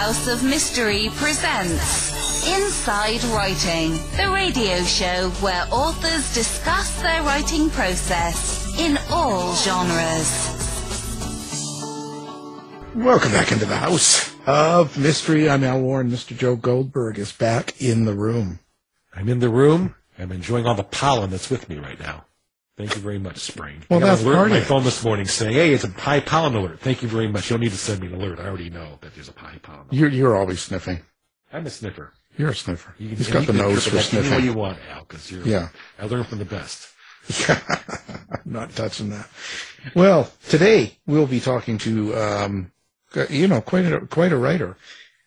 House of Mystery presents Inside Writing, the radio show where authors discuss their writing process in all genres. Welcome back into the House of Mystery. I'm Al Warren. Mr. Joe Goldberg is back in the room. I'm in the room. I'm enjoying all the pollen that's with me right now. Thank you very much, Spring. Well, I got that's alert on my phone this morning saying, "Hey, it's a high pollen alert." Thank you very much. You don't need to send me an alert. I already know that there's a high pollen. alert. You're, you're always sniffing. I'm a sniffer. You're a sniffer. You can, He's got you the nose for sniffing. way you want, Al, because you're. Yeah. I learned from the best. I'm not touching that. Well, today we'll be talking to, um, you know, quite a, quite a writer.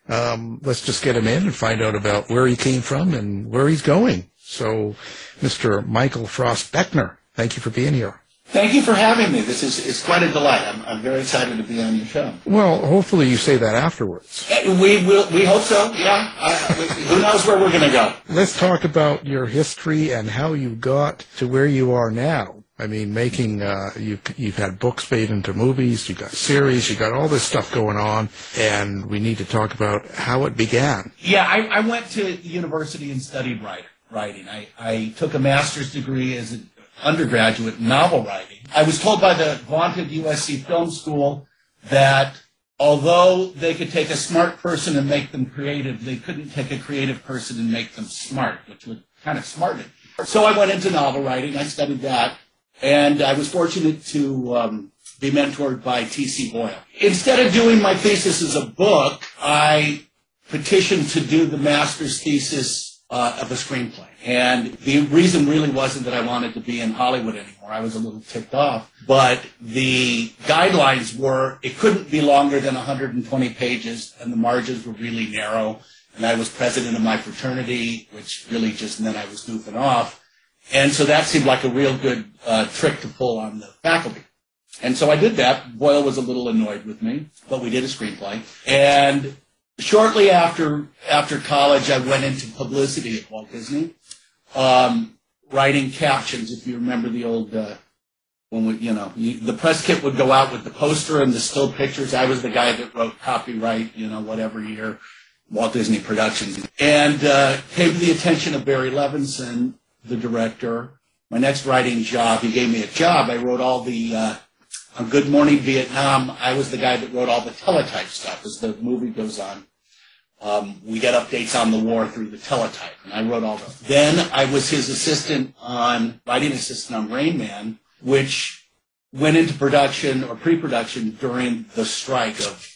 Um, let's just get him in and find out about where he came from and where he's going. So, Mr. Michael Frost Beckner, thank you for being here. Thank you for having me. This is it's quite a delight. I'm, I'm very excited to be on your show. Well, hopefully you say that afterwards. We will. We hope so. Yeah. I, who knows where we're going to go? Let's talk about your history and how you got to where you are now. I mean, making uh, you've you've had books made into movies, you've got series, you've got all this stuff going on, and we need to talk about how it began. Yeah. I, I went to university and studied write, writing. I, I took a master's degree as an undergraduate novel writing. I was told by the vaunted USC Film School that although they could take a smart person and make them creative, they couldn't take a creative person and make them smart, which was kind of smarted. So I went into novel writing. I studied that, and I was fortunate to um, be mentored by T.C. Boyle. Instead of doing my thesis as a book, I petitioned to do the master's thesis uh, of a screenplay. And the reason really wasn't that I wanted to be in Hollywood anymore. I was a little ticked off. But the guidelines were it couldn't be longer than 120 pages, and the margins were really narrow. And I was president of my fraternity, which really just meant I was goofing off. And so that seemed like a real good uh, trick to pull on the faculty. And so I did that. Boyle was a little annoyed with me, but we did a screenplay. And shortly after after college, I went into publicity at Walt Disney, um, writing captions. If you remember the old, uh, when we, you know, you, the press kit would go out with the poster and the still pictures. I was the guy that wrote copyright, you know, whatever year, Walt Disney Productions, and uh, came to the attention of Barry Levinson, the director. My next writing job, he gave me a job. I wrote all the uh, on Good Morning Vietnam, I was the guy that wrote all the teletype stuff as the movie goes on. Um, we get updates on the war through the teletype, and I wrote all those. Then I was his assistant on, writing assistant on Rain Man, which went into production or pre-production during the strike of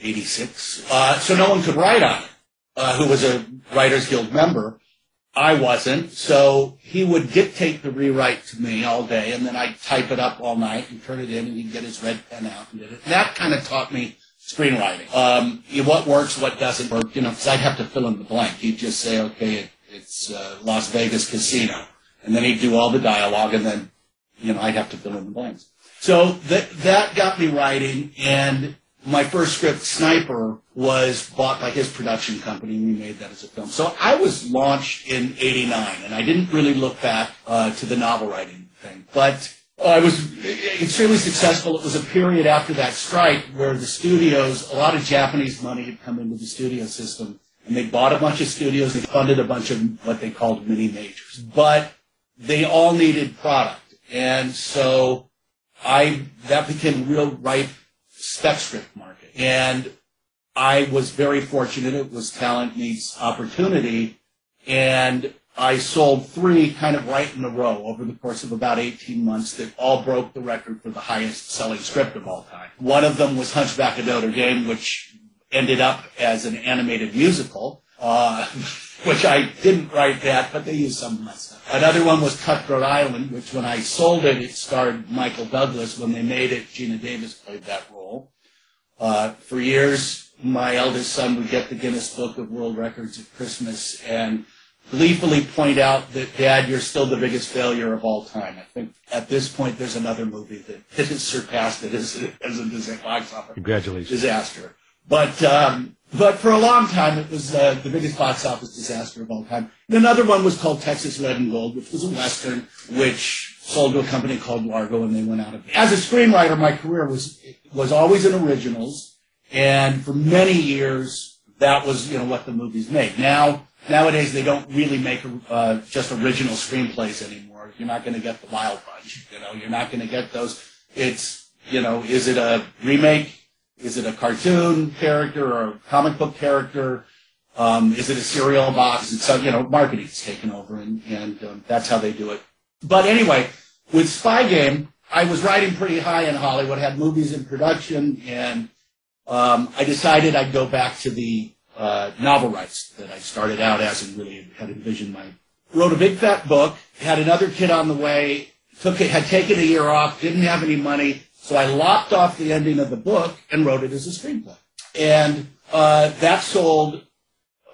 86. Uh, so no one could write on it, uh, who was a Writers Guild member. I wasn't, so he would dictate the rewrite to me all day, and then I'd type it up all night and turn it in, and he'd get his red pen out and did it. That kind of taught me screenwriting. Um, what works, what doesn't work, you know, because I'd have to fill in the blank. He'd just say, okay, it, it's uh, Las Vegas Casino, and then he'd do all the dialogue, and then, you know, I'd have to fill in the blanks. So that that got me writing, and my first script, Sniper, was bought by his production company, and we made that as a film. So I was launched in '89, and I didn't really look back uh, to the novel writing thing, but. I was extremely successful. It was a period after that strike where the studios, a lot of Japanese money had come into the studio system, and they bought a bunch of studios. They funded a bunch of what they called mini majors, but they all needed product, and so I that became real ripe spec script market. And I was very fortunate. It was talent meets opportunity. And I sold three kind of right in a row over the course of about 18 months that all broke the record for the highest selling script of all time. One of them was Hunchback of Notre Dame, which ended up as an animated musical, uh, which I didn't write that, but they used some of my stuff. Another one was Cutthroat Island, which when I sold it, it starred Michael Douglas. When they made it, Geena Davis played that role. Uh, for years, my eldest son would get the Guinness Book of World Records at Christmas and gleefully point out that, Dad, you're still the biggest failure of all time. I think at this point, there's another movie that, that has surpassed it as, as a dis- box office Congratulations. disaster. But um, but for a long time, it was uh, the biggest box office disaster of all time. And another one was called Texas Red and Gold, which was a western, which sold to a company called Largo, and they went out of. As a screenwriter, my career was was always in originals, and for many years, that was you know what the movies made. Now nowadays they don't really make uh, just original screenplays anymore. You're not going to get the Wild Bunch. You know, you're not going to get those. It's you know, is it a remake? Is it a cartoon character or a comic book character? Um, is it a cereal box? It's uh, you know, marketing's taken over, and and um, that's how they do it. But anyway, with Spy Game, I was riding pretty high in Hollywood, had movies in production, and um, I decided I'd go back to the uh, novel rights that I started out as and really had envisioned my. Wrote a big fat book, had another kid on the way, took it, had taken a year off, didn't have any money, so I lopped off the ending of the book and wrote it as a screenplay. And uh, that sold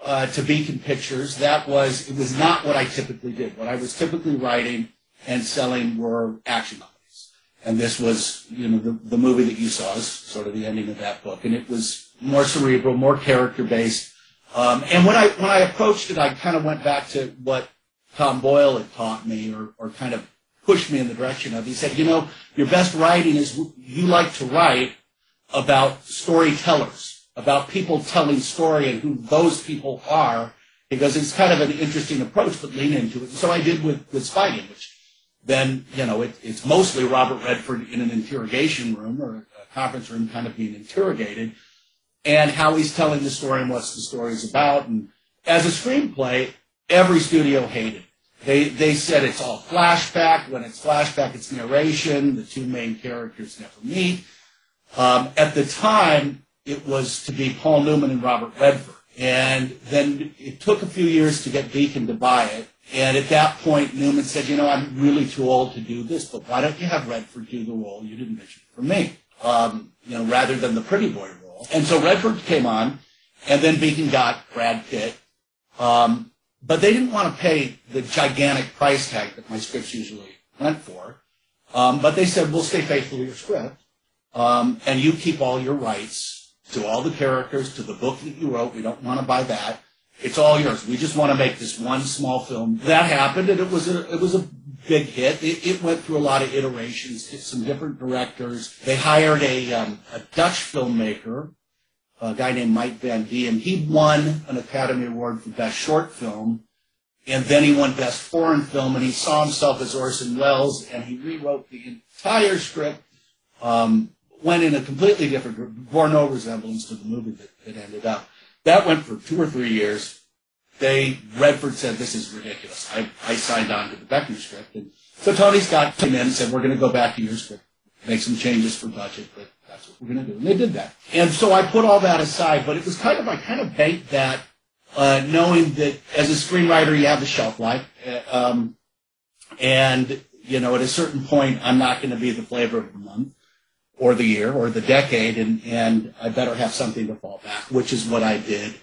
uh, to Beacon Pictures. That was it was not what I typically did. What I was typically writing and selling were action comedies, and this was you know the, the movie that you saw is sort of the ending of that book, and it was more cerebral, more character based. Um, and when I when I approached it, I kind of went back to what Tom Boyle had taught me, or or kind of pushed me in the direction of. He said, you know, your best writing is you like to write about storytellers, about people telling story and who those people are, because it's kind of an interesting approach, but lean into it. So I did with with Game, which then you know it, it's mostly Robert Redford in an interrogation room or a conference room, kind of being interrogated and how he's telling the story and what the story is about. And as a screenplay, every studio hated it. They, they said it's all flashback. When it's flashback, it's narration. The two main characters never meet. Um, at the time, it was to be Paul Newman and Robert Redford. And then it took a few years to get Beacon to buy it. And at that point, Newman said, you know, I'm really too old to do this, but why don't you have Redford do the role you did envision for me? Um, you know, rather than the pretty boy role. And so Redford came on, and then Beacon got Brad Pitt. Um, but they didn't want to pay the gigantic price tag that my scripts usually went for. Um, but they said, we'll stay faithful to your script, um, and you keep all your rights to all the characters, to the book that you wrote. We don't want to buy that. It's all yours. We just want to make this one small film. That happened, and it was a it was a big hit. It, it went through a lot of iterations, some different directors. They hired a, um, a Dutch filmmaker, a guy named Mike Van Diem. He won an Academy Award for Best Short Film, and then he won Best Foreign Film, and he saw himself as Orson Welles, and he rewrote the entire script, um, went in a completely different, bore no resemblance to the movie that, that ended up. That went for two or three years they Redford said this is ridiculous. I, I signed on to the Beckner script, and so Tony Scott came in and said we're going to go back to your script, make some changes for budget, but that's what we're going to do. And they did that. And so I put all that aside, but it was kind of I kind of banked that, uh, knowing that as a screenwriter you have the shelf life, uh, um, and you know at a certain point I'm not going to be the flavor of the month. Or the year, or the decade, and, and I better have something to fall back, which is what I did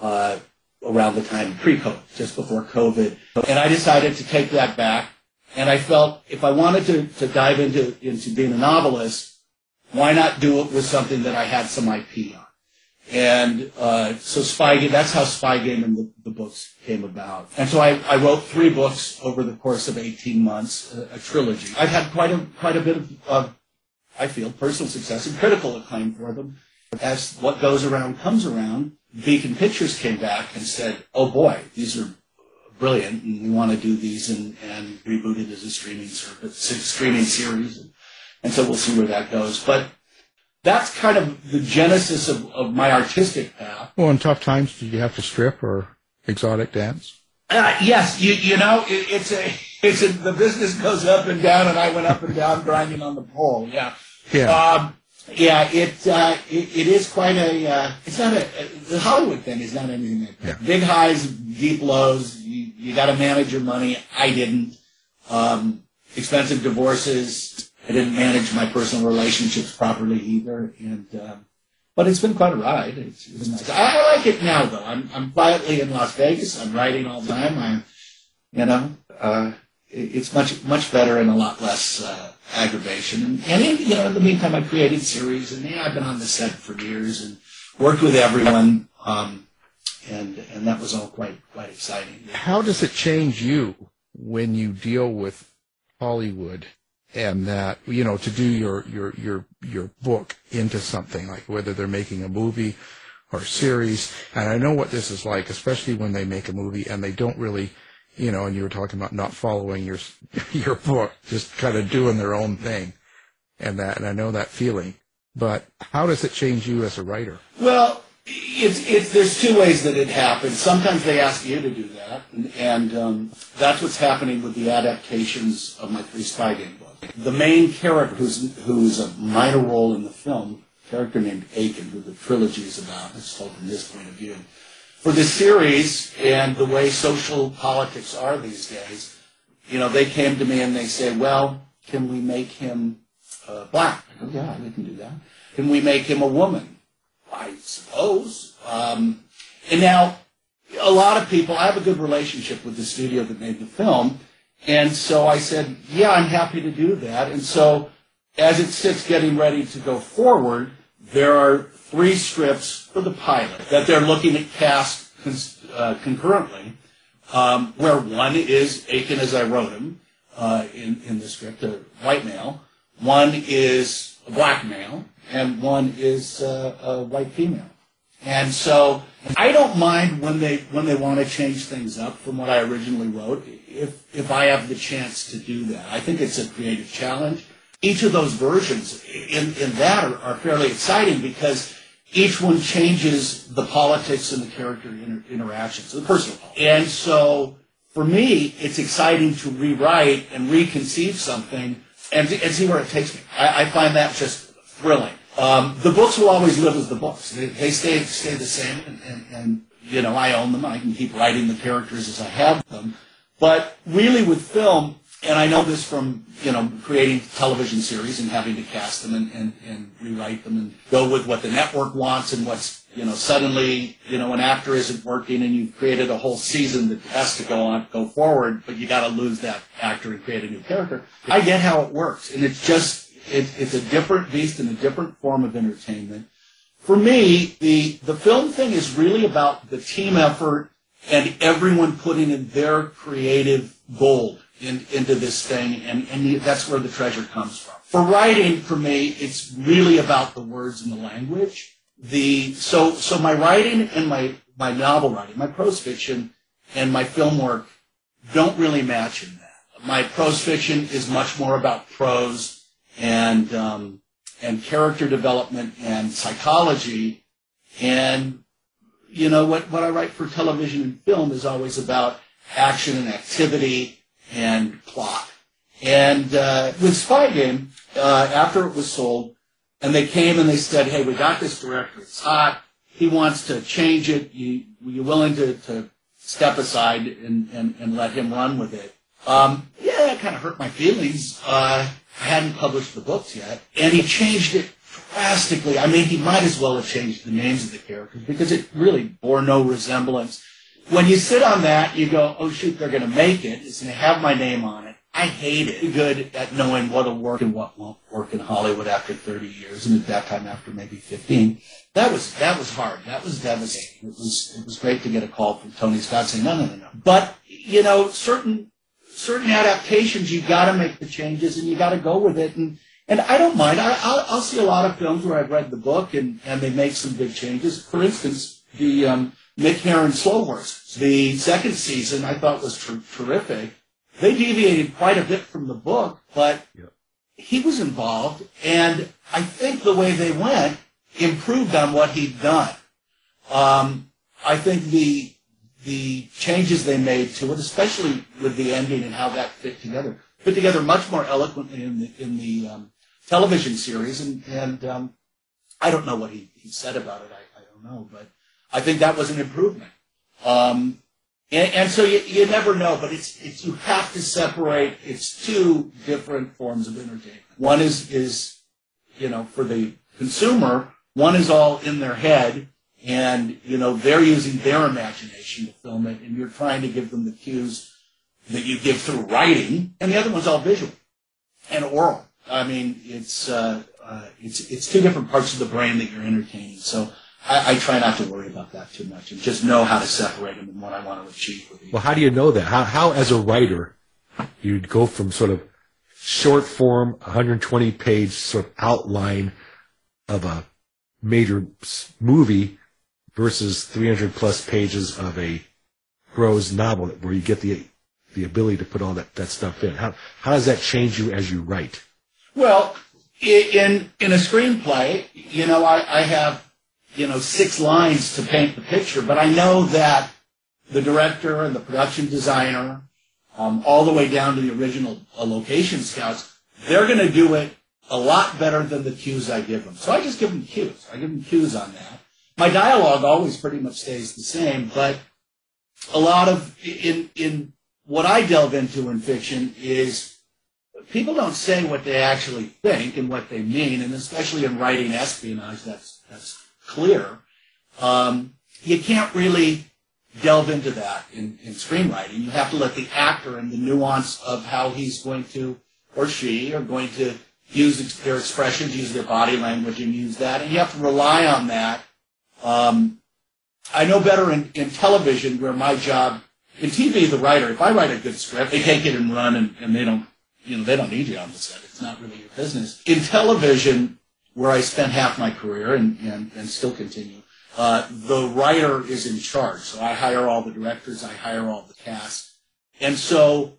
uh, around the time pre-COVID, just before COVID. And I decided to take that back. And I felt if I wanted to, to dive into, into being a novelist, why not do it with something that I had some IP on? And uh, so Spy Game, that's how Spy Game and the, the books came about. And so I, I, wrote three books over the course of 18 months, a, a trilogy. I've had quite a, quite a bit of, of, I feel, personal success and critical acclaim for them. As what goes around comes around, Beacon Pictures came back and said, "Oh boy, these are brilliant, and we want to do these and, and reboot it as a streaming service, streaming series." And, and so we'll see where that goes. But that's kind of the genesis of, of my artistic path. Well, in tough times, did you have to strip or exotic dance? Uh, yes, you you know it, it's a it's a, the business goes up and down, and I went up and down grinding on the pole. Yeah. Yeah. Um, yeah, it, uh, it, it is quite a. Uh, it's not a. The Hollywood thing is not anything that. Yeah. Big highs, deep lows. You, you got to manage your money. I didn't. Um, expensive divorces. I didn't manage my personal relationships properly either, and. Um, but it's been quite a ride. It's, it's nice. I, like it now, though. I'm I'm quietly in Las Vegas. I'm writing all the time. I'm, you know, uh, it's much much better and a lot less. Uh, aggravation. And, and in, you know, in the meantime, I created series, and yeah, I've been on the set for years and worked with everyone, um, and and that was all quite quite exciting. How does it change you when you deal with Hollywood and that you know to do your your your your book into something like whether they're making a movie or series. And I know what this is like, especially when they make a movie and they don't really, you know, and you were talking about not following your your book, just kind of doing their own thing, and that. And I know that feeling. But how does it change you as a writer? Well, it's, it's, there's two ways that it happens. Sometimes they ask you to do that, and, and um, that's what's happening with the adaptations of my three spy game book. The main character, who's, who's a minor role in the film, character named Aiken, who the trilogy is about, it's told from his point of view. For this series and the way social politics are these days, you know, they came to me and they said, well, can we make him uh, black? Go, yeah, we can do that. Can we make him a woman? I suppose. Um, and now, a lot of people, I have a good relationship with the studio that made the film, and so I said, yeah, I'm happy to do that. And so, as it sits getting ready to go forward, there are three strips for the pilot that they're looking at cast uh, concurrently, um, where one is Aiken as I wrote him uh, in, in the script, a white male. One is a black male, and one is uh, a white female. And so I don't mind when they when they want to change things up from what I originally wrote. If if I have the chance to do that, I think it's a creative challenge. Each of those versions in in that are, are fairly exciting because each one changes the politics and the character inter- interactions, the personal. And so for me, it's exciting to rewrite and reconceive something and, and see where it takes me. I, I find that just thrilling. Um, the books will always live as the books. They, they stay stay the same, and, and, and you know I own them. I can keep writing the characters as I have them. But really, with film, and I know this from you know creating television series and having to cast them and, and, and rewrite them and go with what the network wants and what's you know suddenly you know an actor isn't working and you've created a whole season that has to go on go forward, but you got to lose that actor and create a new character. I get how it works, and it's just it, it's a different beast and a different form of entertainment. For me, the, the film thing is really about the team effort and everyone putting in their creative gold in, into this thing, and, and that's where the treasure comes from. For writing, for me, it's really about the words and the language. The so so my writing and my my novel writing, my prose fiction, and my film work don't really match in that. My prose fiction is much more about prose and um, and character development and psychology. And you know what what I write for television and film is always about action and activity and plot. And uh, with Spy Game, uh, after it was sold, and they came and they said, "Hey, we got this director. It's hot. He wants to change it. You, you willing to, to step aside and, and, and let him run with it?" Um, yeah, it kind of hurt my feelings. Uh, I hadn't published the books yet, and he changed it drastically. I mean, he might as well have changed the names of the characters because it really bore no resemblance. When you sit on that, you go, oh shoot, they're going to make it. It's going to have my name on it. I hate it. Good at knowing what'll work and what won't work in Hollywood after 30 years, and at that time after maybe 15. That was that was hard. That was devastating. It was it was great to get a call from Tony Scott saying, no, no, no, no. But you know, certain certain adaptations, you've got to make the changes and you got to go with it. And and I don't mind. I, I'll, I'll see a lot of films where I've read the book and, and they make some big changes. For instance, the um, Mick Herron Slow Horse, the second season, I thought was ter- terrific. They deviated quite a bit from the book, but he was involved, and I think the way they went improved on what he'd done. Um, I think the the changes they made to it, especially with the ending and how that fit together, fit together much more eloquently in the in the um, television series. And and um, I don't know what he, he said about it. I, I don't know, but I think that was an improvement. Um, and, and, so you, you never know, but it's it's you have to separate. It's two different forms of entertainment. One is is you know for the consumer. One is all in their head and you know they're using their imagination to film it, and you're trying to give them the cues that you give through writing, and the other one's all visual and oral. I mean, it's uh, uh, it's it's two different parts of the brain that you're entertaining. So I, I, try not to worry about that too much, and just know how to separate them and what I want to achieve with each. Well, how do you know that? How how as a writer you go from sort of short form, 120 page sort of outline of a major movie versus 300 plus pages of a prose novel where you get the the ability to put all that, that stuff in? How how does that change you as you write? Well, in in a screenplay, you know, I, I have you know six lines to paint the picture, but I know that the director and the production designer, um, all the way down to the original uh, location scouts, they're going to do it a lot better than the cues I give them. So I just give them cues. I give them cues on that. My dialogue always pretty much stays the same, but a lot of in in what I delve into in fiction is people don't say what they actually think and what they mean, and especially in writing espionage, that's that's clear. Um, you can't really delve into that in, in screenwriting. You have to let the actor and the nuance of how he's going to or she are going to use their expressions, use their body language, and use that, and you have to rely on that. Um, I know better in, in television where my job in TV, the writer, if I write a good script, they take it and run, and, and they don't, you know, they don't need you on the set. It's not really your business. In television, where I spent half my career and, and, and still continue, uh, the writer is in charge. So I hire all the directors, I hire all the cast, and so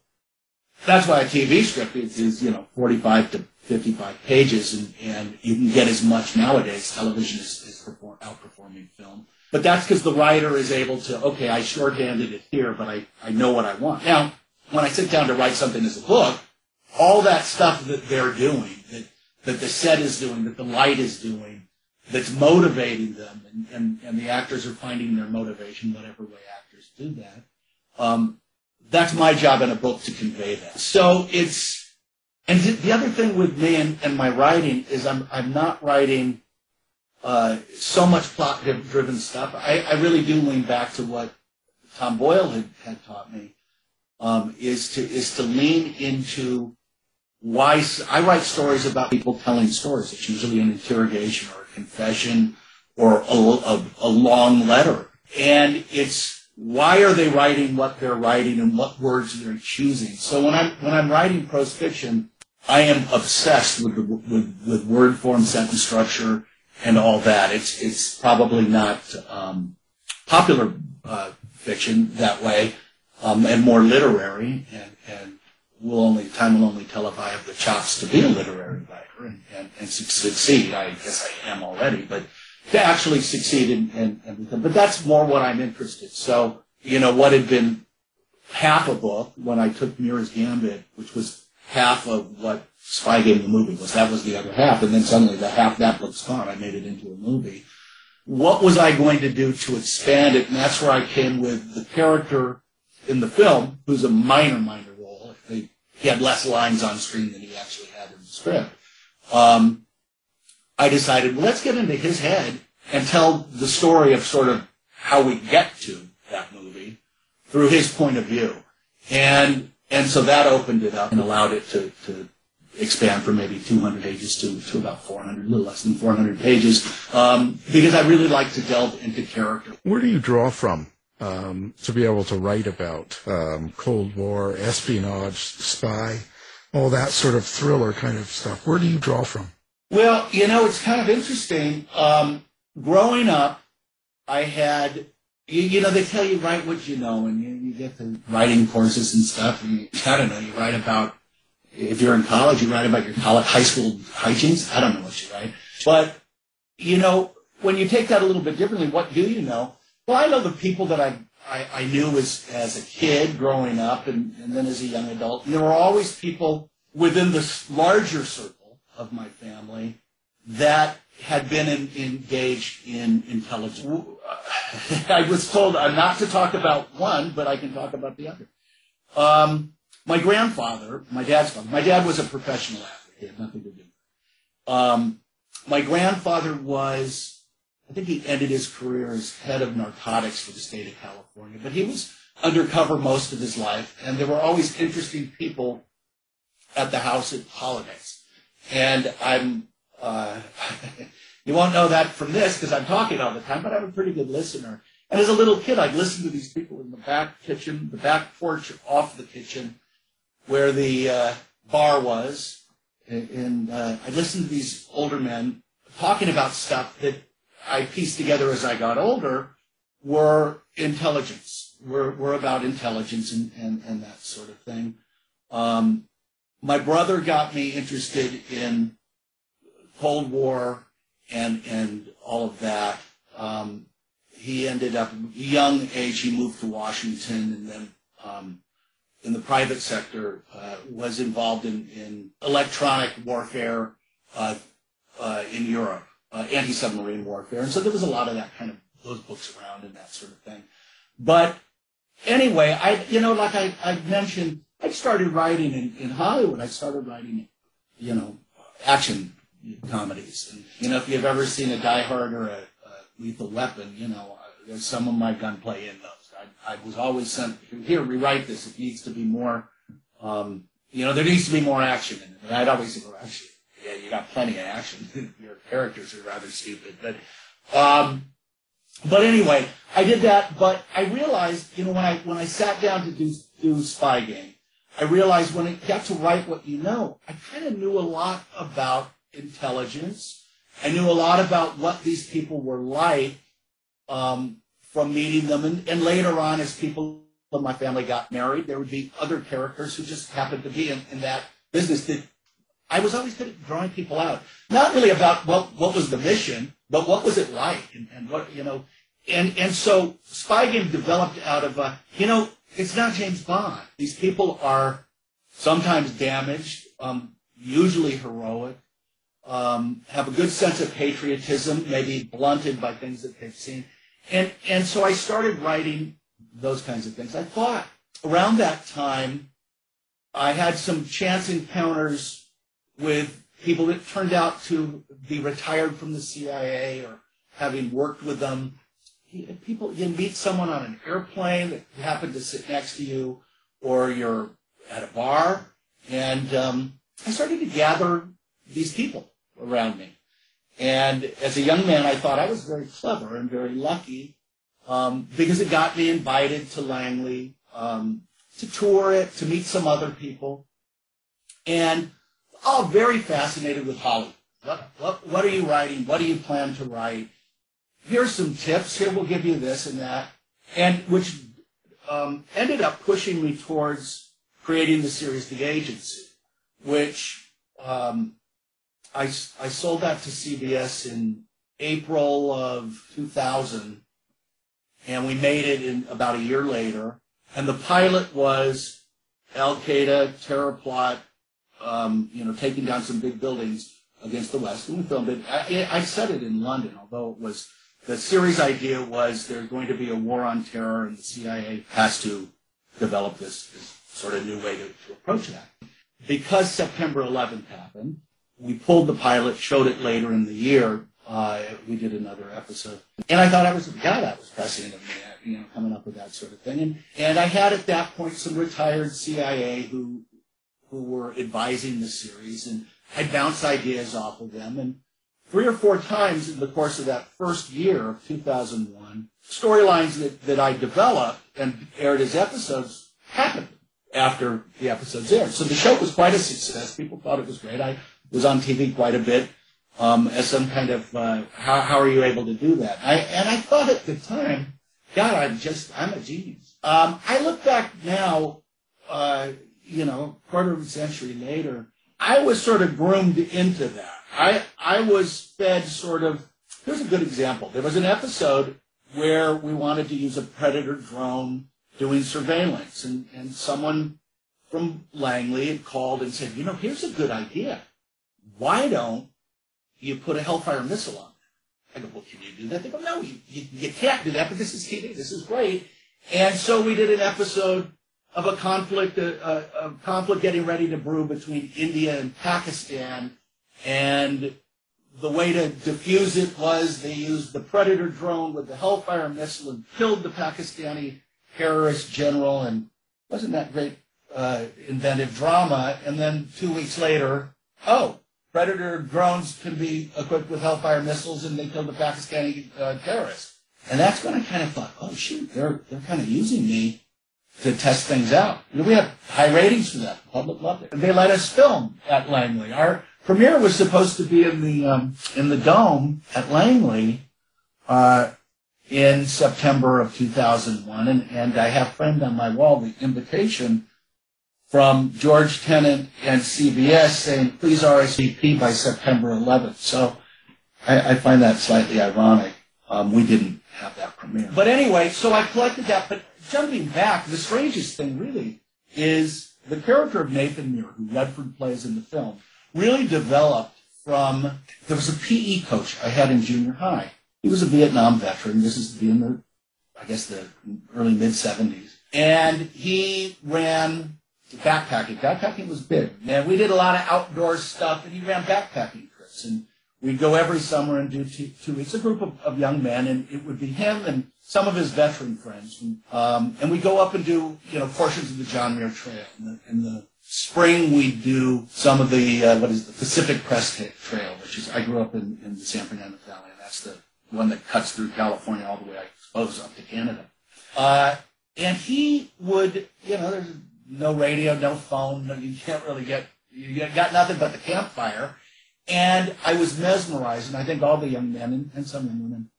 that's why a TV script is, is you know, 45 to 55 pages, and, and you can get as much nowadays. Television is, is perform, outperforming film. But that's because the writer is able to, okay, I shorthanded it here, but I, I know what I want. Now, when I sit down to write something as a book, all that stuff that they're doing, that, that the set is doing, that the light is doing, that's motivating them, and, and, and the actors are finding their motivation, whatever way actors do that. Um, that's my job in a book to convey that. So it's, and th- the other thing with me and, and my writing is I'm, I'm not writing uh, so much plot driven stuff. I, I really do lean back to what Tom Boyle had, had taught me, um, is to is to lean into why I write stories about people telling stories. It's usually an interrogation or a confession or a, a, a long letter, and it's why are they writing what they're writing and what words they're choosing. So when I'm when I'm writing prose fiction, I am obsessed with the, with with word form, sentence structure, and all that. It's it's probably not um, popular uh, fiction that way, um, and more literary. And, and will only time will only tell if I have the chops to be a literary writer and, and, and succeed. I guess I am already, but to actually succeed in, in become, but that's more what I'm interested. So you know what had been half a book when I took Muir's Gambit, which was half of what Spy Game the movie was. That was the other half, and then suddenly the half that book's gone. I made it into a movie. What was I going to do to expand it? And that's where I came with the character in the film, who's a minor, minor he had less lines on screen than he actually had in the script. Um, I decided, well, let's get into his head and tell the story of sort of how we get to that movie through his point of view. And and so that opened it up and allowed it to, to expand from maybe 200 pages to, to about 400, a little less than 400 pages, um, because I really like to delve into character. Where do you draw from um, to be able to write about um, Cold War, espionage, spy, all that sort of thriller kind of stuff? Where do you draw from? Well, you know, it's kind of interesting. Um, growing up, I had, you, you know, they tell you write what you know, and you, you get the writing courses and stuff. And you, I don't know, you write about, if you're in college, you write about your college, high school hijinks. I don't know what you write. But, you know, when you take that a little bit differently, what do you know? Well, I know the people that I, I, I knew as, as a kid growing up and, and then as a young adult. And there were always people within this larger circle of my family that had been in, engaged in intelligence. I was told uh, not to talk about one, but I can talk about the other. Um, my grandfather, my dad's father, my dad was a professional athlete. He had nothing to do. with it. Um, my grandfather was, I think he ended his career as head of narcotics for the state of California, but he was undercover most of his life, and there were always interesting people at the house at holidays. And I'm, uh, you won't know that from this because I'm talking all the time, but I'm a pretty good listener. And as a little kid, I'd listen to these people in the back kitchen, the back porch off the kitchen, where the uh, bar was, and, uh, I'd listen to these older men talking about stuff that I pieced together as I got older were intelligence, were, were about intelligence and, and, and that sort of thing. Um, my brother got me interested in Cold War and, and all of that. Um, he ended up, young age, he moved to Washington and then um, in the private sector uh, was involved in, in electronic warfare uh, uh, in Europe, uh, anti-submarine warfare. And so there was a lot of that kind of, those books around and that sort of thing. But anyway, I, you know, like I, I mentioned, I started writing in, in Hollywood. I started writing, you know, action comedies. And, you know, if you've ever seen a Die Hard or a, a Lethal Weapon, you know, there's some of my gunplay in those. I, I was always sent, here, rewrite this. It needs to be more, um, you know, there needs to be more action in it. And I'd always say, actually, yeah, you got plenty of action. Your characters are rather stupid. But, um, but anyway, I did that, but I realized, you know, when I, when I sat down to do, do Spy Game, I realized when it got to write what you know, I kind of knew a lot about intelligence. I knew a lot about what these people were like um, from meeting them. And, and later on, as people in my family got married, there would be other characters who just happened to be in, in that business that I was always good at drawing people out. Not really about what, what was the mission, but what was it like and, and what, you know. And, and so Spy Game developed out of, a, you know, it's not James Bond. These people are sometimes damaged, um, usually heroic, um, have a good sense of patriotism, maybe blunted by things that they've seen. And, and so I started writing those kinds of things. I thought around that time, I had some chance encounters with people that turned out to be retired from the CIA or having worked with them. People, you meet someone on an airplane that happened to sit next to you, or you're at a bar, and um, I started to gather these people around me. And as a young man, I thought I was very clever and very lucky um, because it got me invited to Langley um, to tour it, to meet some other people, and all very fascinated with Hollywood. What, what, what are you writing? What do you plan to write? Here's some tips. Here we'll give you this and that, and which um, ended up pushing me towards creating the series The Agency, which um, I, I sold that to CBS in April of 2000, and we made it in about a year later. And the pilot was Al Qaeda terror plot, um, you know, taking down some big buildings against the West. And we filmed it. I, I said it in London, although it was the series idea was there's going to be a war on terror, and the CIA has to develop this, this sort of new way to, to approach that. Because September 11th happened, we pulled the pilot, showed it later in the year. Uh, we did another episode, and I thought I was God, that was prescient of me, you know, coming up with that sort of thing. And and I had at that point some retired CIA who who were advising the series, and I bounced ideas off of them. And three or four times in the course of that first year of 2001, storylines that, that I developed and aired as episodes happened after the episodes aired. So the show was quite a success. People thought it was great. I was on TV quite a bit um, as some kind of uh, how how are you able to do that? I and I thought at the time, God, I'm just I'm a genius. Um, I look back now, uh, you know, quarter of a century later, I was sort of groomed into that. I I was fed sort of. Here's a good example. There was an episode where we wanted to use a predator drone doing surveillance, and and someone from Langley had called and said, you know, here's a good idea why don't you put a Hellfire missile on there? I go, well, can you do that? They go, no, you, you, you can't do that, but this is TV. This is great. And so we did an episode of a conflict, a, a, a conflict getting ready to brew between India and Pakistan. And the way to defuse it was they used the Predator drone with the Hellfire missile and killed the Pakistani terrorist general. And wasn't that great uh, inventive drama? And then two weeks later, oh, Predator drones can be equipped with Hellfire missiles, and they killed the Pakistani uh, terrorists. And that's when I kind of thought, oh shoot, they're they're kind of using me to test things out. We have high ratings for that. The public loved it. They let us film at Langley. Our premiere was supposed to be in the um, in the dome at Langley, uh, in September of 2001, and, and I have framed on my wall the invitation from George Tenet and CBS saying, please RSVP by September 11th. So I, I find that slightly ironic. Um, we didn't have that premiere. But anyway, so I collected that. But jumping back, the strangest thing really is the character of Nathan Muir, who Redford plays in the film, really developed from, there was a PE coach I had in junior high. He was a Vietnam veteran. This is in the, I guess, the early mid 70s. And he ran backpacking. Backpacking was big. And we did a lot of outdoor stuff, and he ran backpacking trips. And we'd go every summer and do two, two weeks. A group of, of young men, and it would be him and some of his veteran friends. Um, and we'd go up and do, you know, portions of the John Muir Trail. In the, in the spring, we'd do some of the, uh, what is the Pacific Crest Trail, which is, I grew up in, in the San Fernando Valley, and that's the one that cuts through California all the way, I suppose, up to Canada. Uh, and he would, you know, there's no radio, no phone. You can't really get, you got nothing but the campfire. And I was mesmerized, and I think all the young men and, and some young women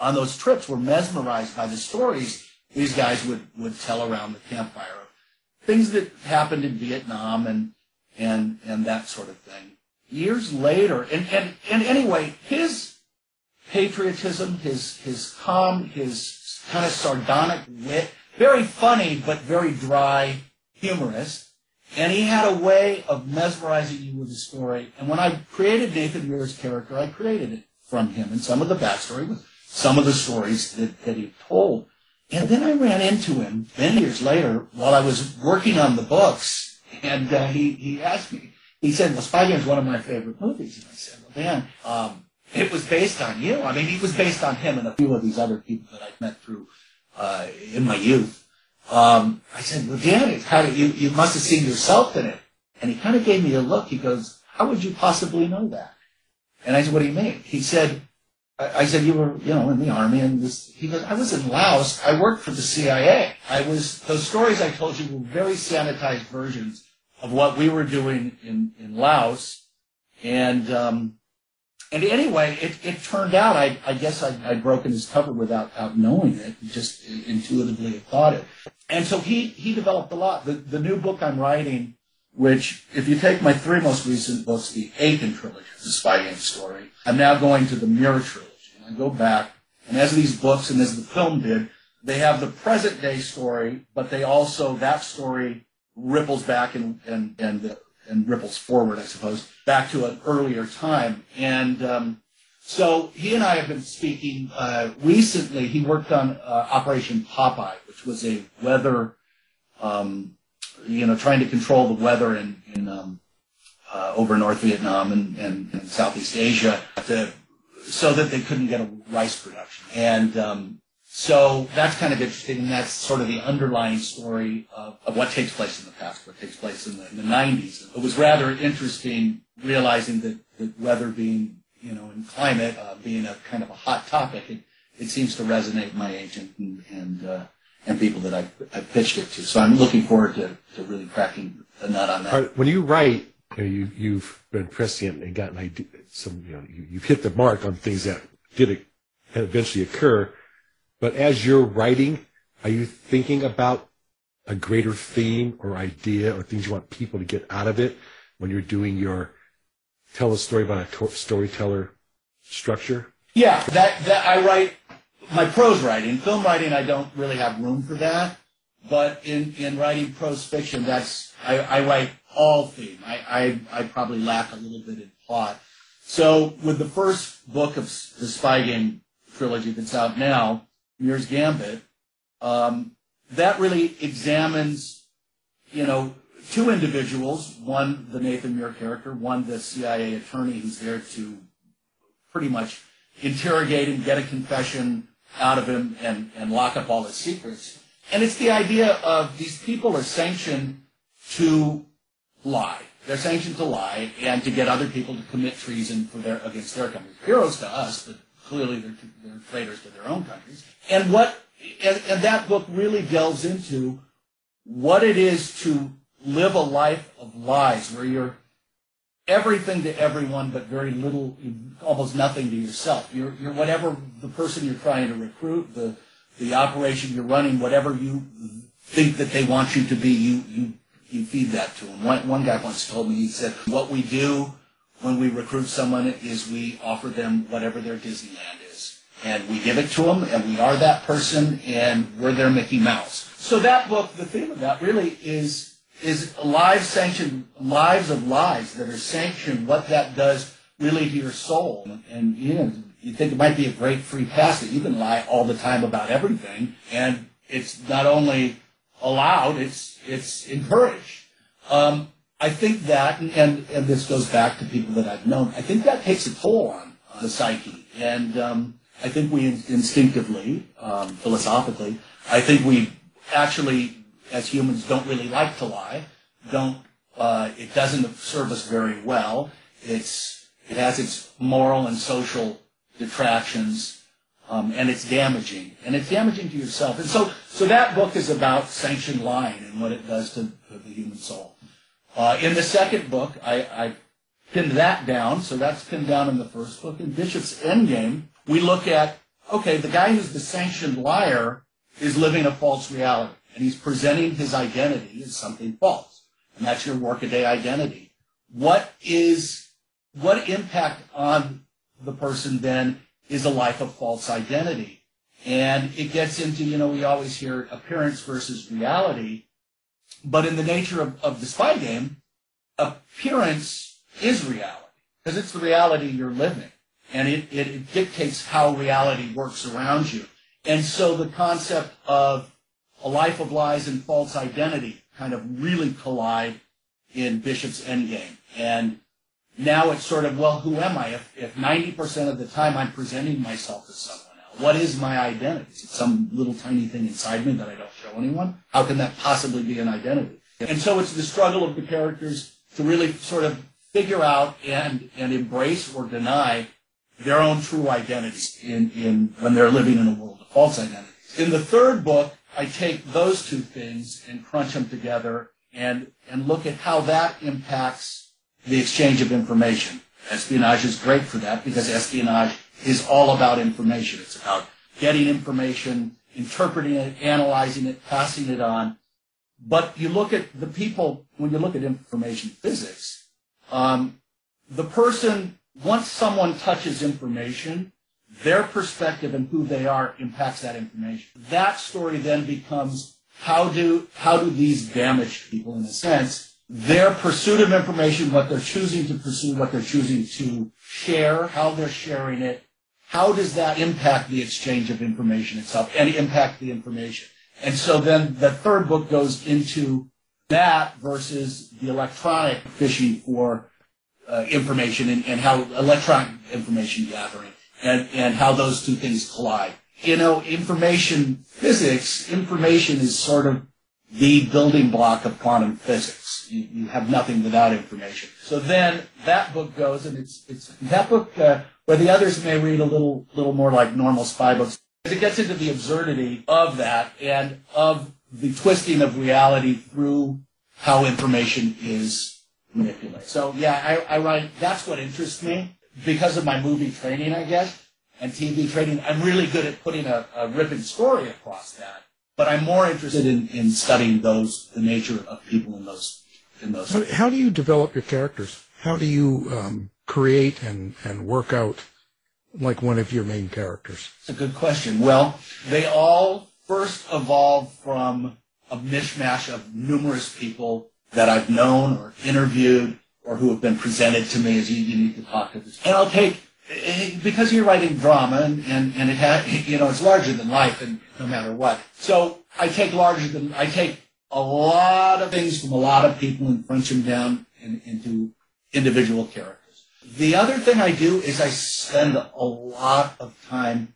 on those trips were mesmerized by the stories these guys would, would tell around the campfire things that happened in Vietnam and, and, and that sort of thing. Years later, and, and, and anyway, his patriotism, his, his calm, his kind of sardonic wit, very funny, but very dry, humorous. And he had a way of mesmerizing you with the story. And when I created Nathan Muir's character, I created it from him and some of the backstory with some of the stories that, that he told. And then I ran into him many years later while I was working on the books. And uh, he, he asked me, he said, well, Game is one of my favorite movies. And I said, well, man, um, it was based on you. I mean, he was based on him and a few of these other people that I'd met through uh, in my youth. Um, I said, well, Dan, how do you, you must have seen yourself in it. And he kind of gave me a look. He goes, how would you possibly know that? And I said, what do you mean? He said, I, I said, you were, you know, in the army and this, he goes, I was in Laos. I worked for the CIA. I was, those stories I told you were very sanitized versions of what we were doing in, in Laos. And, um, and anyway, it, it turned out, I, I guess I, I'd broken his cover without, knowing it, just intuitively thought it. And so he, he developed a lot. The, the new book I'm writing, which, if you take my three most recent books, the Aiken trilogy, the Spy Game story, I'm now going to the Muir trilogy. And I go back, and as these books and as the film did, they have the present day story, but they also, that story ripples back and, and, and the, and ripples forward, I suppose, back to an earlier time. And um, so he and I have been speaking uh, recently. He worked on uh, Operation Popeye, which was a weather, um, you know, trying to control the weather in, in um, uh, over North Vietnam and, and, and Southeast Asia to, so that they couldn't get a rice production. And um, so that's kind of interesting, and that's sort of the underlying story of, of what takes place in the past, what takes place in the, in the 90s. It was rather interesting realizing that, that weather being, you know, and climate uh, being a kind of a hot topic, it, it seems to resonate my agent and, and, uh, and people that I've, I've pitched it to. So I'm looking forward to, to really cracking the nut on that. When you write, you, you've been prescient and gotten idea, some, you know, you, you've hit the mark on things that did eventually occur but as you're writing, are you thinking about a greater theme or idea or things you want people to get out of it when you're doing your tell a story about a storyteller structure? Yeah, that, that I write my prose writing. Film writing, I don't really have room for that. But in, in writing prose fiction, that's I, I write all theme. I, I, I probably lack a little bit in plot. So with the first book of the Spy Game trilogy that's out now, Muir's Gambit, um, that really examines, you know, two individuals, one the Nathan Muir character, one the CIA attorney who's there to pretty much interrogate him, get a confession out of him, and, and lock up all his secrets. And it's the idea of these people are sanctioned to lie. They're sanctioned to lie and to get other people to commit treason for their against their country. Heroes to us, but clearly they're, traitors to their own countries. And what and, and that book really delves into what it is to live a life of lies, where you're everything to everyone, but very little, almost nothing to yourself. You're, you're whatever the person you're trying to recruit, the the operation you're running, whatever you think that they want you to be, you you you feed that to them. One, one guy once told me, he said, what we do when we recruit someone is we offer them whatever their Disneyland is. And we give it to them, and we are that person, and we're their Mickey Mouse. So that book, the theme of that really is is lives sanctioned, lives of lives that are sanctioned, what that does really to your soul. And, you know, you think it might be a great free pass that you can lie all the time about everything, and it's not only allowed, it's it's encouraged. Um, I think that, and and this goes back to people that I've known. I think that takes a toll on the psyche, and um, I think we instinctively, um, philosophically, I think we actually, as humans, don't really like to lie. Don't. Uh, it doesn't serve us very well. It's it has its moral and social detractions, um, and it's damaging, and it's damaging to yourself. And so, so that book is about sanctioned lying and what it does to, to the human soul. Uh, in the second book, I, I pinned that down, so that's pinned down in the first book. In Bishop's Endgame, we look at okay, the guy who's the sanctioned liar is living a false reality, and he's presenting his identity as something false, and that's your workaday identity. What is what impact on the person then is a life of false identity. And it gets into, you know, we always hear appearance versus reality. But in the nature of, of the spy game, appearance is reality because it's the reality you're living. And it, it, it dictates how reality works around you. And so the concept of a life of lies and false identity kind of really collide in Bishop's Endgame. And now it's sort of, well, who am I? If, if 90% of the time I'm presenting myself as someone what is my identity? Is it some little tiny thing inside me that I don't show anyone? How can that possibly be an identity? And so it's the struggle of the characters to really sort of figure out and, and embrace or deny their own true identity in, in when they're living in a world of false identities. In the third book, I take those two things and crunch them together and, and look at how that impacts the exchange of information. Espionage is great for that because espionage is all about information. It's about getting information, interpreting it, analyzing it, passing it on. But you look at the people, when you look at information physics, um, the person, once someone touches information, their perspective and who they are impacts that information. That story then becomes how do, how do these damaged people, in a sense, their pursuit of information, what they're choosing to pursue, what they're choosing to share, how they're sharing it, how does that impact the exchange of information itself and impact the information? And so then the third book goes into that versus the electronic fishing for uh, information and, and how electronic information gathering and, and how those two things collide. You know, information physics, information is sort of the building block of quantum physics. You, you, have nothing without information. So then that book goes, and it's it's that book uh, where the others may read a little little more like normal spy books. It gets into the absurdity of that and of the twisting of reality through how information is manipulated. So yeah, I, I write. That's what interests me because of my movie training, I guess, and TV training. I'm really good at putting a, a ripping story across that but I'm more interested in, in studying those, the nature of people in those, in those. How, how do you develop your characters? How do you um, create and, and work out like one of your main characters? It's a good question. Well, they all first evolved from a mishmash of numerous people that I've known or interviewed or who have been presented to me as you, you need to talk to this. And I'll take because you're writing drama and, and, and it has, you know, it's larger than life and no matter what. So I take larger than, I take a lot of things from a lot of people and crunch them down in, into individual characters. The other thing I do is I spend a lot of time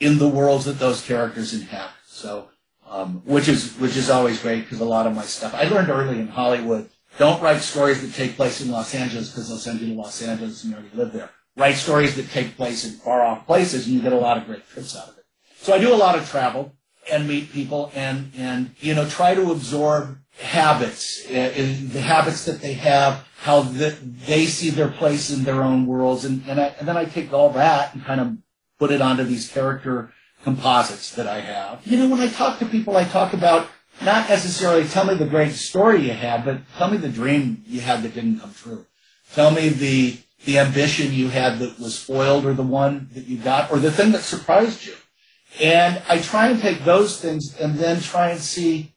in the worlds that those characters inhabit. So, um, which is, which is always great because a lot of my stuff, I learned early in Hollywood, don't write stories that take place in Los Angeles because they'll send you to Los Angeles and you already live there write stories that take place in far off places, and you get a lot of great trips out of it. So I do a lot of travel and meet people and, and, you know, try to absorb habits, uh, the habits that they have, how the, they see their place in their own worlds, and and, I, and then I take all that and kind of put it onto these character composites that I have. You know, when I talk to people, I talk about not necessarily tell me the great story you had, but tell me the dream you had that didn't come true. Tell me the the ambition you had that was foiled, or the one that you got, or the thing that surprised you. And I try and take those things and then try and see.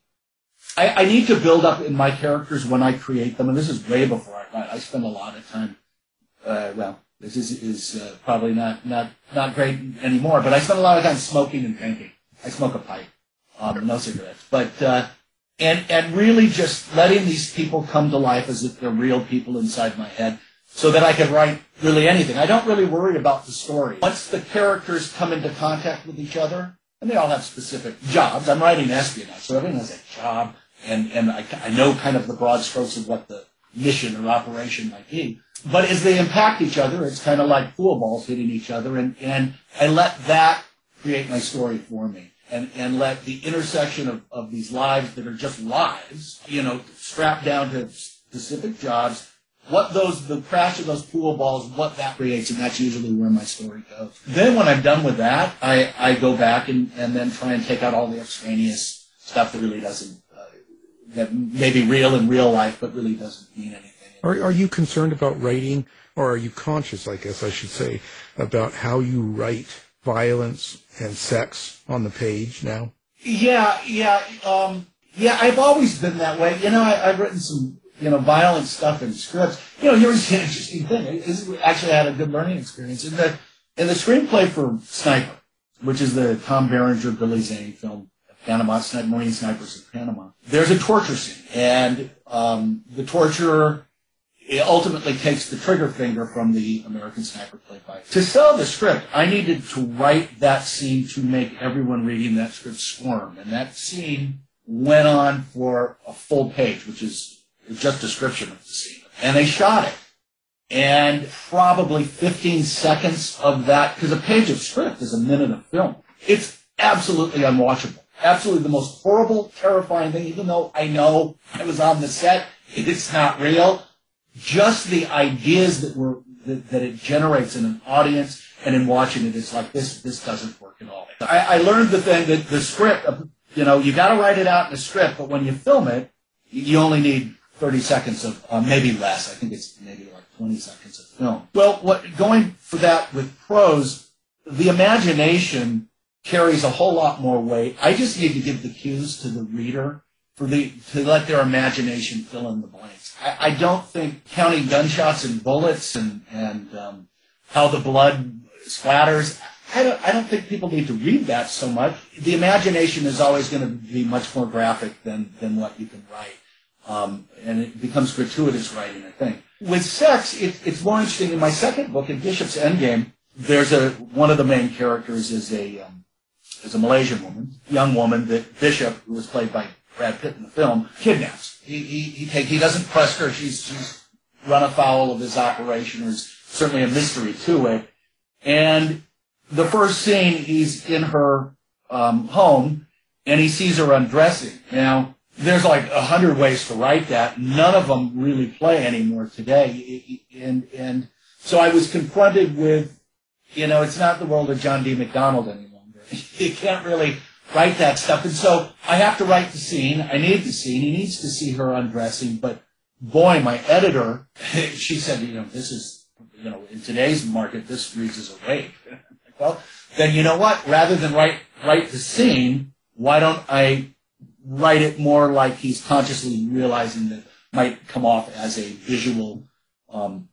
I, I need to build up in my characters when I create them, and this is way before I write. I spend a lot of time. Uh, well, this is is uh, probably not not not great anymore, but I spend a lot of time smoking and drinking. I smoke a pipe, um, no cigarettes, but uh, and and really just letting these people come to life as if they're real people inside my head, so that I can write really anything. I don't really worry about the story. Once the characters come into contact with each other, and they all have specific jobs. I'm writing espionage, so everyone has a job, and and I, I know kind of the broad strokes of what the mission or operation might be. But as they impact each other, it's kind of like pool balls hitting each other, and, and I let that create my story for me. And, and let the intersection of, of these lives that are just lives, you know, strapped down to specific jobs, what those, the crash of those pool balls, what that creates, and that's usually where my story goes. Then when I'm done with that, I, I go back and, and then try and take out all the extraneous stuff that really doesn't, uh, that may be real in real life, but really doesn't mean anything. Are, are you concerned about writing, or are you conscious, I guess I should say, about how you write violence and sex on the page now? Yeah, yeah, um, yeah. I've always been that way. You know, I, I've written some, you know, violent stuff in scripts. You know, here's the interesting thing. Is actually I had a good learning experience in the in the screenplay for Sniper, which is the Tom Berenger, Billy Zane film, Panama Marine Snipers of Panama. There's a torture scene, and um, the torturer ultimately takes the trigger finger from the American Sniper played by. To sell the script, I needed to write that scene to make everyone reading that script squirm. And that scene went on for a full page, which is just description of the scene. And they shot it. And probably 15 seconds of that, because a page of script is a minute of film. It's absolutely unwatchable. Absolutely the most horrible, terrifying thing, even though I know I was on the set, it's not real just the ideas that were that, that, it generates in an audience and in watching it, it's like this this doesn't work at all. I, I learned the thing that the script, you know, you got to write it out in the script, but when you film it, you only need 30 seconds of uh, maybe less. I think it's maybe like 20 seconds of film. Well, what going for that with prose, the imagination carries a whole lot more weight. I just need to give the cues to the reader for the to let their imagination fill in the blanks. I, I don't think counting gunshots and bullets and and um, how the blood splatters. I don't, I don't think people need to read that so much. The imagination is always going to be much more graphic than, than what you can write. Um, and it becomes gratuitous writing, I think. With sex, it, it's more interesting. In my second book, in Bishop's Endgame, there's a one of the main characters is a um, is a Malaysian woman, young woman that Bishop, who was played by Brad Pitt in the film, kidnaps. He he he, take, he doesn't press her. She's she's run afoul of his operation. There's certainly a mystery to it. And the first scene, he's in her um, home, and he sees her undressing. Now, there's like a hundred ways to write that. None of them really play anymore today. And and so I was confronted with, you know, it's not the world of John D. MacDonald any longer. you can't really write that stuff. And so I have to write the scene. I need the scene. He needs to see her undressing. But boy, my editor, she said, you know, this is, you know, in today's market, this reads as a rape. well, then you know what? Rather than write write the scene, why don't I write it more like he's consciously realizing that might come off as a visual um,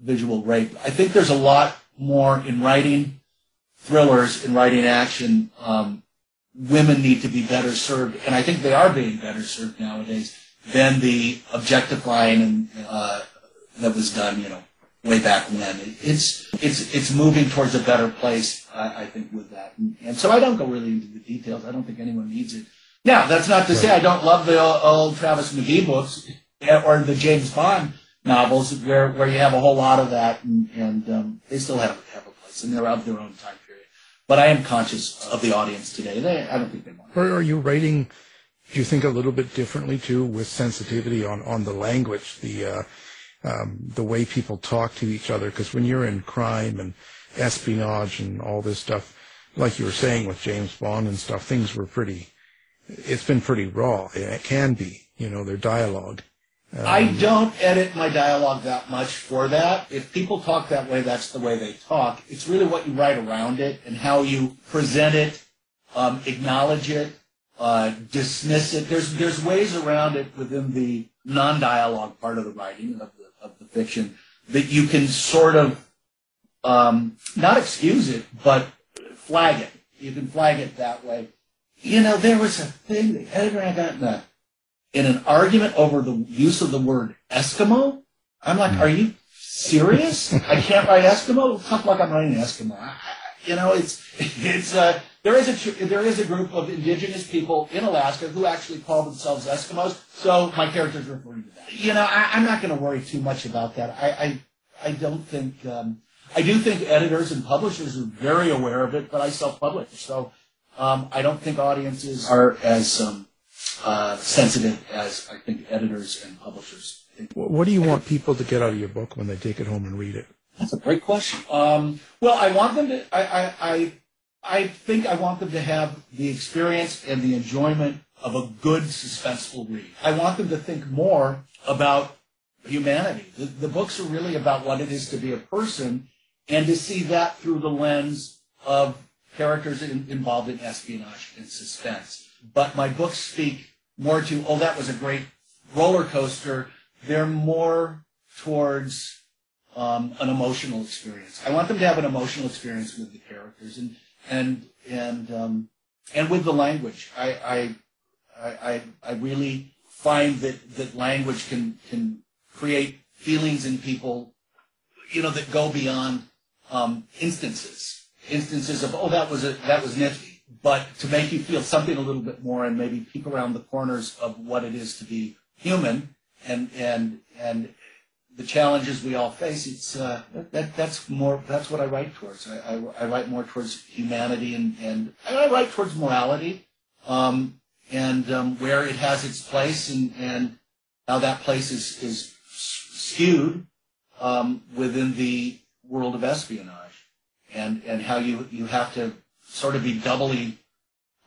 visual rape. I think there's a lot more in writing thrillers, in writing action, um, women need to be better served, and I think they are being better served nowadays than the objectifying and, uh, that was done, you know, way back when. It's it's it's moving towards a better place, I, I think, with that. And, and, so I don't go really into the details. I don't think anyone needs it. Now, that's not to say I don't love the old, Travis McGee books or the James Bond novels, where where you have a whole lot of that, and, and um, they still have have a place, and they're of their own time period. but I am conscious of the audience today. They, I don't think they want. Are you writing do you think a little bit differently too with sensitivity on on the language, the uh, um, the way people talk to each other? Because when you're in crime and espionage and all this stuff, like you were saying with James Bond and stuff, things were pretty. It's been pretty raw. It can be, you know, their dialogue. Um, I don't edit my dialogue that much for that. If people talk that way, that's the way they talk. It's really what you write around it and how you present it, um, acknowledge it, uh, dismiss it. There's there's ways around it within the non-dialogue part of the writing of the of the fiction that you can sort of um, not excuse it, but flag it. You can flag it that way. You know, there was a thing the editor and I got in a in an argument over the use of the word Eskimo. I'm like, are you serious? I can't write Eskimo. Talk like I'm writing Eskimo. I, you know, it's it's uh, there is a there is a group of indigenous people in Alaska who actually call themselves Eskimos. So my character's referring to that. You know, I, am not going to worry too much about that. I I, I don't think um, I do think editors and publishers are very aware of it, but I self-publish, so um, I don't think audiences are as um, uh, sensitive as I think editors and publishers. Think. What do you want people to get out of your book when they take it home and read it? That's a great question. Um, well, I want them to. I, I, I, I think I want them to have the experience and the enjoyment of a good suspenseful read. I want them to think more about humanity. The, the books are really about what it is to be a person, and to see that through the lens of characters in, involved in espionage and suspense. But my books speak more to, oh, that was a great roller coaster. They're more towards um, an emotional experience. I want them to have an emotional experience with the characters and and and um, and with the language. I I I, I really find that, that language can can create feelings in people, you know, that go beyond um, instances. Instances of oh that was a that was nifty, but to make you feel something a little bit more and maybe peek around the corners of what it is to be human and and and the challenges we all face, it's uh, that, that's more that's what I write towards. I, I, I, write more towards humanity and, and I write towards morality, um, and um, where it has its place and, and how that place is is skewed um, within the world of espionage, and and how you you have to sort of be doubly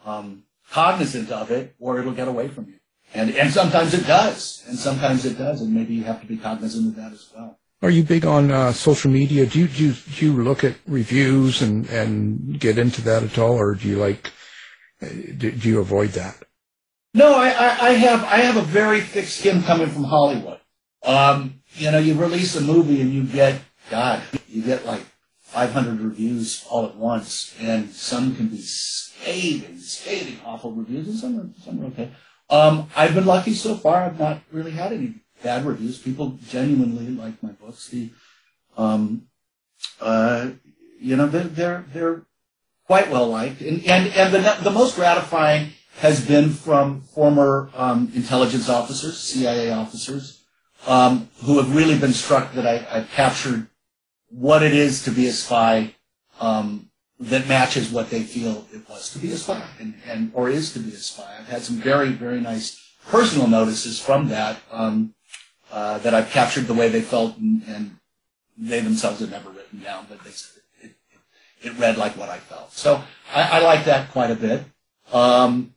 um, cognizant of it, or it'll get away from you. And, and sometimes it does, and sometimes it does, and maybe you have to be cognizant of that as well. Are you big on uh, social media? Do you, do you, do you look at reviews and, and get into that at all, or do you like uh, do, do you avoid that? No, I, I, I have I have a very thick skin coming from Hollywood. Um, you know, you release a movie and you get God, you get like 500 reviews all at once, and some can be scathing, scathing, awful reviews, and some are, some are okay. Um, I've been lucky so far. I've not really had any bad reviews. People genuinely like my books. The, um, uh, you know, they're, they're, they're quite well liked. And, and, and the, the most gratifying has been from former um, intelligence officers, CIA officers, um, who have really been struck that I, I've captured what it is to be a spy um, that matches what they feel it was to be a spy and, and or is to be a spy. I've had some very very nice personal notices from that um, uh, that I've captured the way they felt and, and, they themselves had never written down, but they said it, it, it read like what I felt. So I, I like that quite a bit. Um,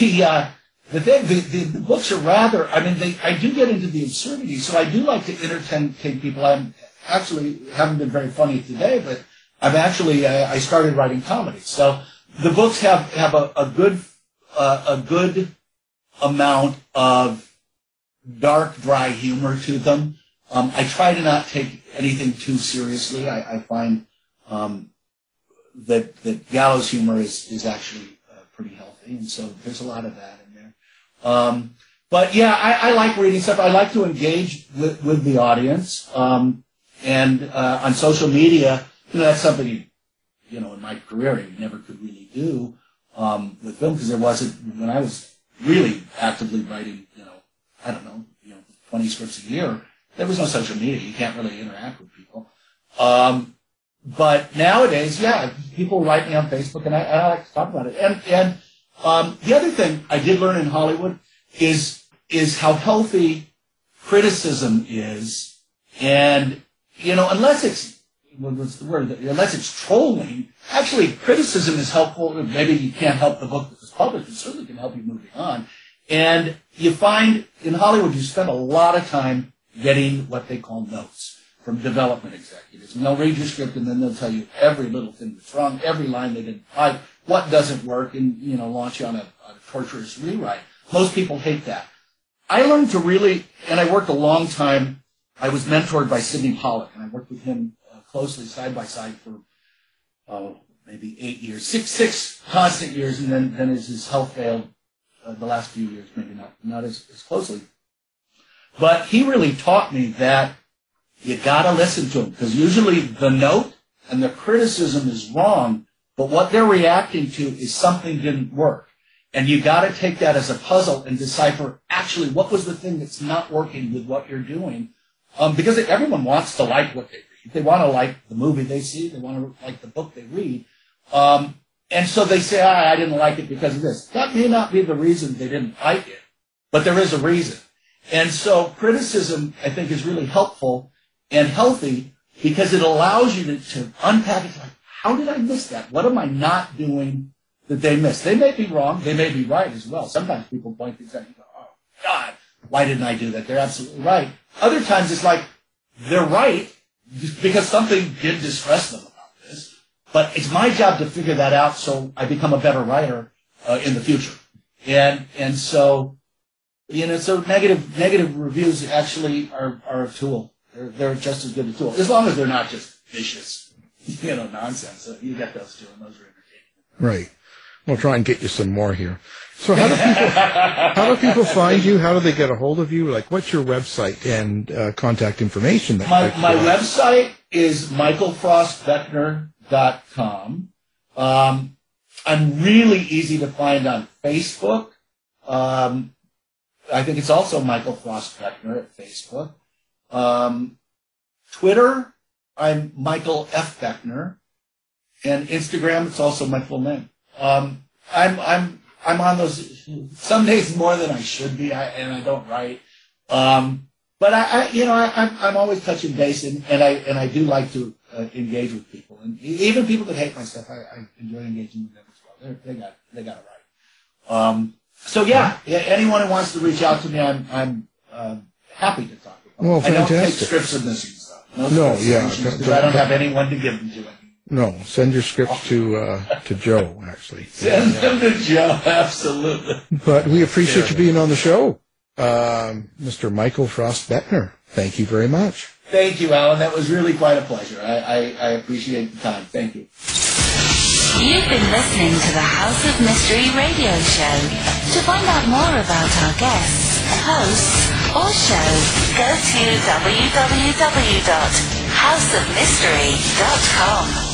the uh, the, thing, the, the, the books are rather. I mean, they I do get into the absurdity, so I do like to entertain people. I'm actually haven't been very funny today, but I've actually uh, I started writing comedy. So the books have have a, a good uh, a good amount of dark, dry humor to them. Um, I try to not take anything too seriously. I, I find um, that that gallows humor is is actually uh, pretty healthy, and so there's a lot of that in there. Um, but yeah, I, I, like reading stuff. I like to engage with, with the audience, um, and uh, on social media you know, that's something you, you know, in my career, you never could really do um, with film because there wasn't when I was really actively writing, you know, I don't know, you know, 20 scripts a year. There was no social media. You can't really interact with people. Um, but nowadays, yeah, people write me on Facebook, and I, I like to talk about it. And and Um, the other thing I did learn in Hollywood is is how healthy criticism is, and you know, unless it's what's the word? Unless it's trolling, actually, criticism is helpful. Maybe you can't help the book that was published, it certainly can help you moving on. And you find in Hollywood, you spend a lot of time getting what they call notes from development executives. And they'll read your script and then they'll tell you every little thing that's wrong, every line they didn't like, what doesn't work, and you know, launch you on a, a torturous rewrite. Most people hate that. I learned to really, and I worked a long time. I was mentored by Sydney Pollack, and I worked with him uh, closely side by side for oh, maybe eight years, six six constant years, and then then as his health failed, uh, the last few years maybe not not as, as closely. But he really taught me that you gotta listen to him because usually the note and the criticism is wrong, but what they're reacting to is something didn't work. And you got to take that as a puzzle and decipher actually what was the thing that's not working with what you're doing. Um, because everyone wants to like what they read. They want to like the movie they see. They want to like the book they read. Um, and so they say, ah, I didn't like it because of this. That may not be the reason they didn't like it, but there is a reason. And so criticism, I think, is really helpful and healthy because it allows you to, to unpack it. Like, how did I miss that? What am I not doing that they missed? They may be wrong. They may be right as well. Sometimes people point things out and go, oh, God, why didn't I do that? They're absolutely right. Other times it's like, they're right because something did distress them about this. But it's my job to figure that out so I become a better writer uh, in the future. And, and so, you know, so negative, negative reviews actually are, are a tool. They're, they're just as good a tool. As long as they're not just vicious you know, nonsense. You get those two, and those are entertaining. Right. We'll try and get you some more here. So how do people how do people find you? How do they get a hold of you? Like, what's your website and uh, contact information? That my my website is michaelfrostbeckner.com. Um, I'm really easy to find on Facebook. Um, I think it's also Michael Frost Beckner at Facebook. Um, Twitter, I'm Michael F. Beckner, and Instagram. It's also my full name. Um, I'm I'm I'm on those some days more than I should be, I, and I don't write. Um, but I, I, you know, I, I'm I'm always touching base, and, and I and I do like to uh, engage with people, and even people that hate my stuff, I, I enjoy engaging with them as well. They're, they got they got it right. Um, so yeah, yeah, anyone who wants to reach out to me, I'm I'm uh, happy to talk. Well, I don't take fantastic. script submissions. No, No, yeah, because I don't have anyone to give them to. No, send your scripts to uh, to Joe actually. Send them to Joe, absolutely. But we appreciate you being on the show, um, Mr. Michael Frost Beckner. Thank you very much. Thank you, Alan. That was really quite a pleasure. I, I, I appreciate the time. Thank you. You've been listening to the House of Mystery radio show. To find out more about our guests, hosts, or show, go to www.houseofmystery.com.